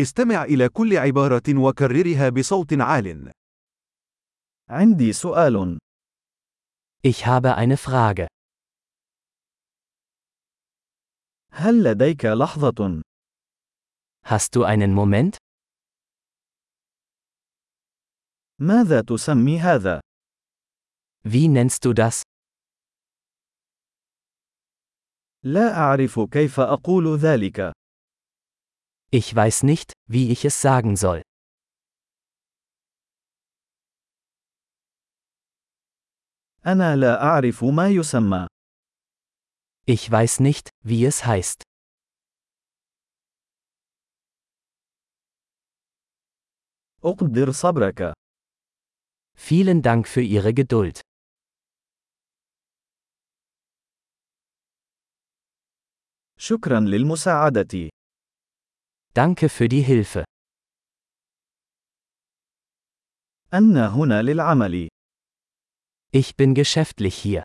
استمع إلى كل عبارة وكررها بصوت عال. عندي سؤال. Ich habe eine Frage. هل لديك لحظة؟ Hast du einen Moment? ماذا تسمي هذا؟ Wie nennst du das? لا أعرف كيف أقول ذلك. Ich weiß nicht, wie ich es sagen soll. أنا لا أعرف ما يسمى. Ich weiß nicht, wie es heißt. أقدر صبرك. Vielen Dank für Ihre Geduld. شكرا للمساعدة. Danke für die Hilfe. أنا هنا للعمل. Ich bin geschäftlich hier.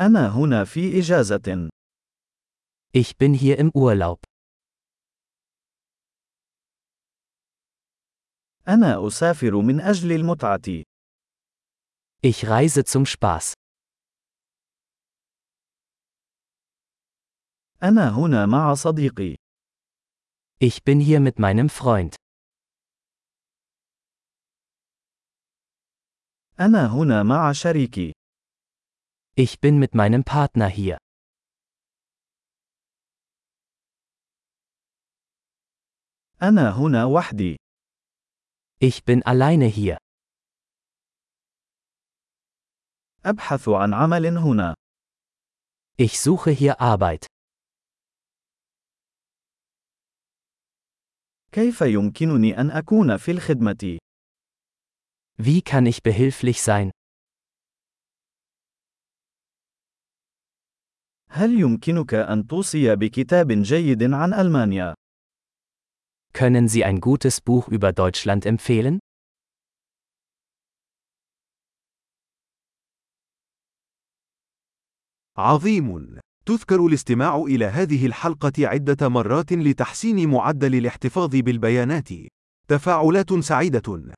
أنا هنا في إجازة. Ich bin hier im Urlaub. أنا أسافر من أجل المتعة. Ich reise zum Spaß. أنا هنا مع صديقي. Ich bin hier mit meinem Freund. أنا هنا مع شريكي. Ich bin mit meinem Partner hier. أنا هنا وحدي. Ich bin alleine hier. أبحث عن عمل هنا. Ich suche hier Arbeit. كيف يمكنني أن أكون في الخدمة؟ Wie kann ich behilflich sein? هل يمكنك أن توصي بكتاب جيد عن ألمانيا؟ Können Sie ein gutes Buch über Deutschland empfehlen? عظيم. تذكر الاستماع إلى هذه الحلقة عدة مرات لتحسين معدل الاحتفاظ بالبيانات. تفاعلات سعيدة.